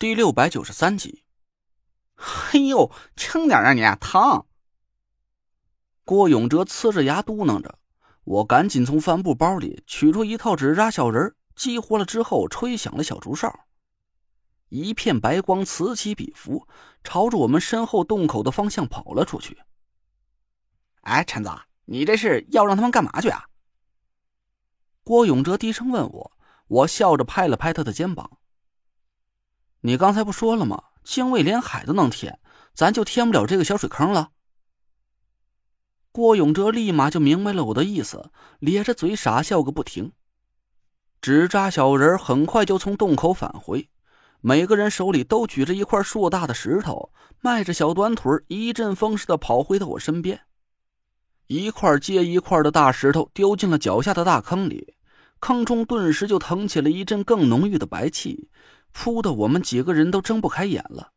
第六百九十三集。哎呦，轻点啊你，疼！郭永哲呲着牙嘟囔着。我赶紧从帆布包里取出一套纸扎小人，激活了之后，吹响了小竹哨。一片白光此起彼伏，朝着我们身后洞口的方向跑了出去。哎，陈子，你这是要让他们干嘛去啊？郭永哲低声问我，我笑着拍了拍他的肩膀。你刚才不说了吗？精卫连海都能填，咱就填不了这个小水坑了。郭永哲立马就明白了我的意思，咧着嘴傻笑个不停。纸扎小人很快就从洞口返回。每个人手里都举着一块硕大的石头，迈着小短腿，一阵风似的跑回到我身边。一块接一块的大石头丢进了脚下的大坑里，坑中顿时就腾起了一阵更浓郁的白气，扑的我们几个人都睁不开眼了。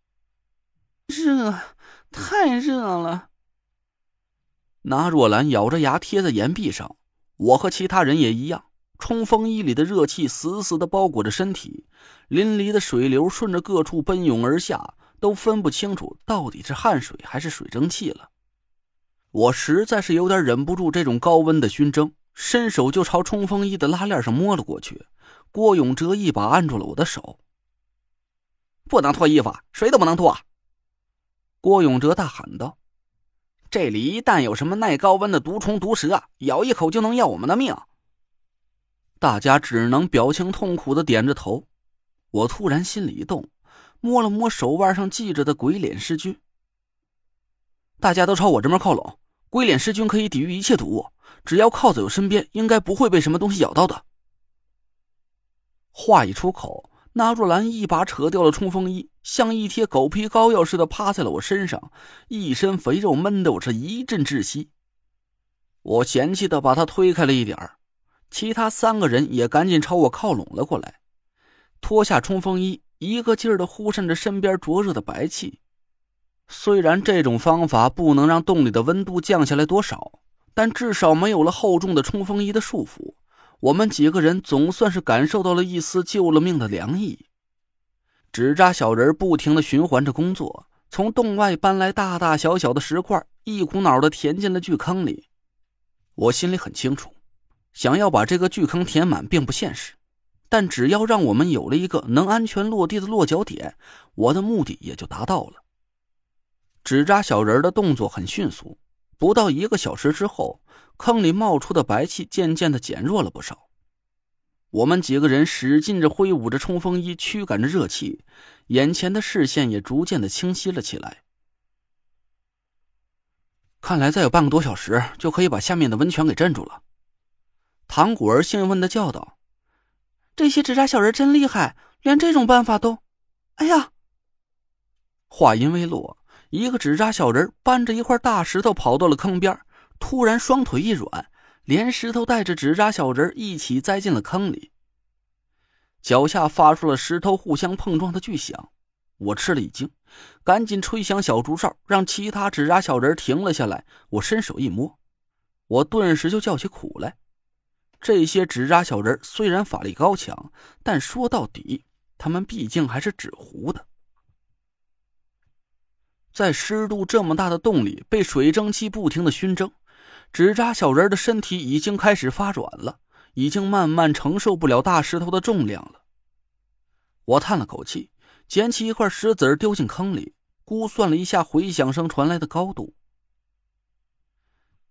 热，太热了。那若兰咬着牙贴在岩壁上，我和其他人也一样。冲锋衣里的热气死死的包裹着身体，淋漓的水流顺着各处奔涌而下，都分不清楚到底是汗水还是水蒸气了。我实在是有点忍不住这种高温的熏蒸，伸手就朝冲锋衣的拉链上摸了过去。郭永哲一把按住了我的手，不能脱衣服，谁都不能脱！郭永哲大喊道：“这里一旦有什么耐高温的毒虫毒蛇，咬一口就能要我们的命。”大家只能表情痛苦的点着头。我突然心里一动，摸了摸手腕上系着的鬼脸尸菌。大家都朝我这边靠拢，鬼脸尸菌可以抵御一切毒物，只要靠在我身边，应该不会被什么东西咬到的。话一出口，那若兰一把扯掉了冲锋衣，像一贴狗皮膏药似的趴在了我身上，一身肥肉闷得我是一阵窒息。我嫌弃的把他推开了一点。其他三个人也赶紧朝我靠拢了过来，脱下冲锋衣，一个劲儿的呼扇着身边灼热的白气。虽然这种方法不能让洞里的温度降下来多少，但至少没有了厚重的冲锋衣的束缚，我们几个人总算是感受到了一丝救了命的凉意。纸扎小人不停的循环着工作，从洞外搬来大大小小的石块，一股脑的填进了巨坑里。我心里很清楚。想要把这个巨坑填满并不现实，但只要让我们有了一个能安全落地的落脚点，我的目的也就达到了。纸扎小人的动作很迅速，不到一个小时之后，坑里冒出的白气渐渐的减弱了不少。我们几个人使劲着挥舞着冲锋衣，驱赶着热气，眼前的视线也逐渐的清晰了起来。看来再有半个多小时，就可以把下面的温泉给镇住了。唐果儿兴奋的叫道：“这些纸扎小人真厉害，连这种办法都……哎呀！”话音未落，一个纸扎小人搬着一块大石头跑到了坑边，突然双腿一软，连石头带着纸扎小人一起栽进了坑里。脚下发出了石头互相碰撞的巨响，我吃了一惊，赶紧吹响小竹哨，让其他纸扎小人停了下来。我伸手一摸，我顿时就叫起苦来。这些纸扎小人虽然法力高强，但说到底，他们毕竟还是纸糊的。在湿度这么大的洞里，被水蒸气不停的熏蒸，纸扎小人的身体已经开始发软了，已经慢慢承受不了大石头的重量了。我叹了口气，捡起一块石子丢进坑里，估算了一下回响声传来的高度，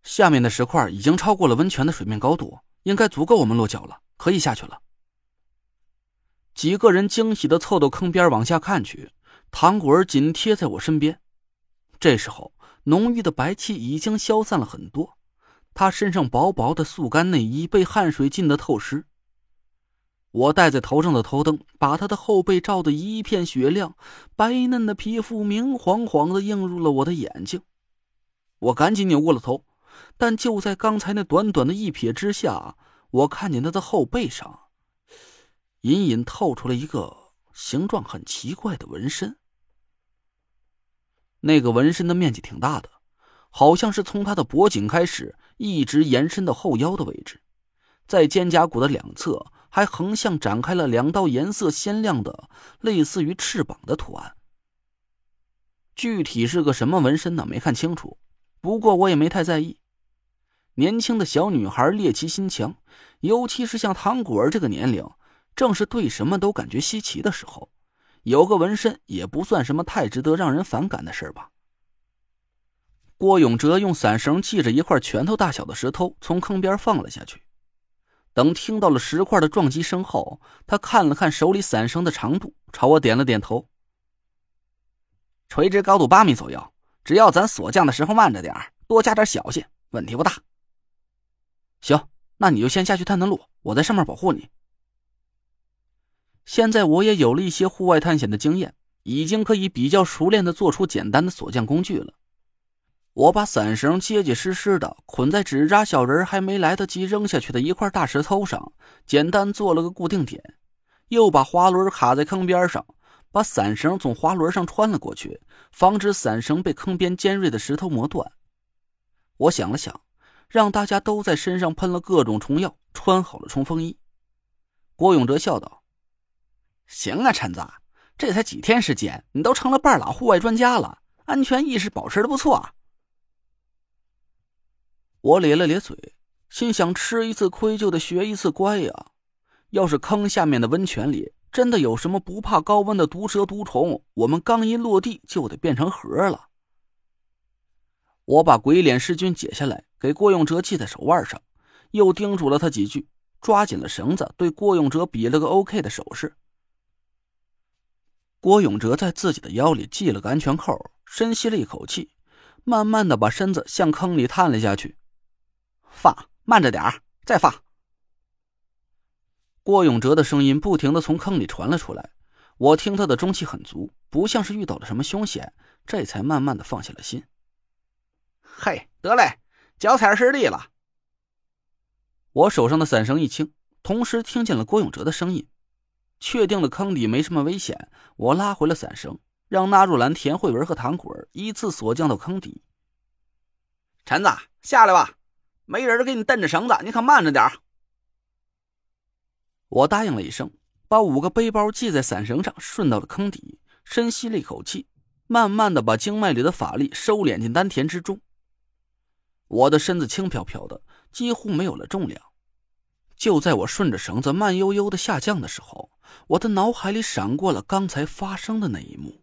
下面的石块已经超过了温泉的水面高度。应该足够我们落脚了，可以下去了。几个人惊喜的凑到坑边往下看去，唐果儿紧贴在我身边。这时候，浓郁的白气已经消散了很多，他身上薄薄的速干内衣被汗水浸得透湿。我戴在头上的头灯把他的后背照得一片雪亮，白嫩的皮肤明晃晃的映入了我的眼睛。我赶紧扭过了头。但就在刚才那短短的一瞥之下，我看见他的后背上隐隐透出了一个形状很奇怪的纹身。那个纹身的面积挺大的，好像是从他的脖颈开始，一直延伸到后腰的位置，在肩胛骨的两侧还横向展开了两道颜色鲜亮的、类似于翅膀的图案。具体是个什么纹身呢？没看清楚，不过我也没太在意。年轻的小女孩猎奇心强，尤其是像唐果儿这个年龄，正是对什么都感觉稀奇的时候。有个纹身也不算什么太值得让人反感的事吧。郭永哲用伞绳系着一块拳头大小的石头，从坑边放了下去。等听到了石块的撞击声后，他看了看手里伞绳的长度，朝我点了点头。垂直高度八米左右，只要咱锁降的时候慢着点多加点小心，问题不大。行，那你就先下去探探路，我在上面保护你。现在我也有了一些户外探险的经验，已经可以比较熟练的做出简单的锁降工具了。我把伞绳结结实实的捆在纸扎小人还没来得及扔下去的一块大石头上，简单做了个固定点，又把滑轮卡在坑边上，把伞绳从滑轮上穿了过去，防止伞绳被坑边尖锐的石头磨断。我想了想，让大家都在身上喷了各种虫药，穿好了冲锋衣。郭永哲笑道：“行啊，陈子，这才几天时间，你都成了半拉户外专家了，安全意识保持的不错。”我咧了咧嘴，心想：吃一次亏就得学一次乖呀。要是坑下面的温泉里真的有什么不怕高温的毒蛇毒虫，我们刚一落地就得变成盒了。我把鬼脸尸菌解下来，给郭永哲系在手腕上，又叮嘱了他几句，抓紧了绳子，对郭永哲比了个 OK 的手势。郭永哲在自己的腰里系了个安全扣，深吸了一口气，慢慢的把身子向坑里探了下去。放慢着点，再放。郭永哲的声音不停的从坑里传了出来，我听他的中气很足，不像是遇到了什么凶险，这才慢慢的放下了心。嘿，得嘞，脚踩实地了。我手上的伞绳一轻，同时听见了郭永哲的声音，确定了坑底没什么危险，我拉回了伞绳，让纳若兰、田慧文和糖果依次锁降到坑底。陈子，下来吧。没人给你蹬着绳子，你可慢着点我答应了一声，把五个背包系在伞绳上，顺到了坑底，深吸了一口气，慢慢的把经脉里的法力收敛进丹田之中。我的身子轻飘飘的，几乎没有了重量。就在我顺着绳子慢悠悠的下降的时候，我的脑海里闪过了刚才发生的那一幕。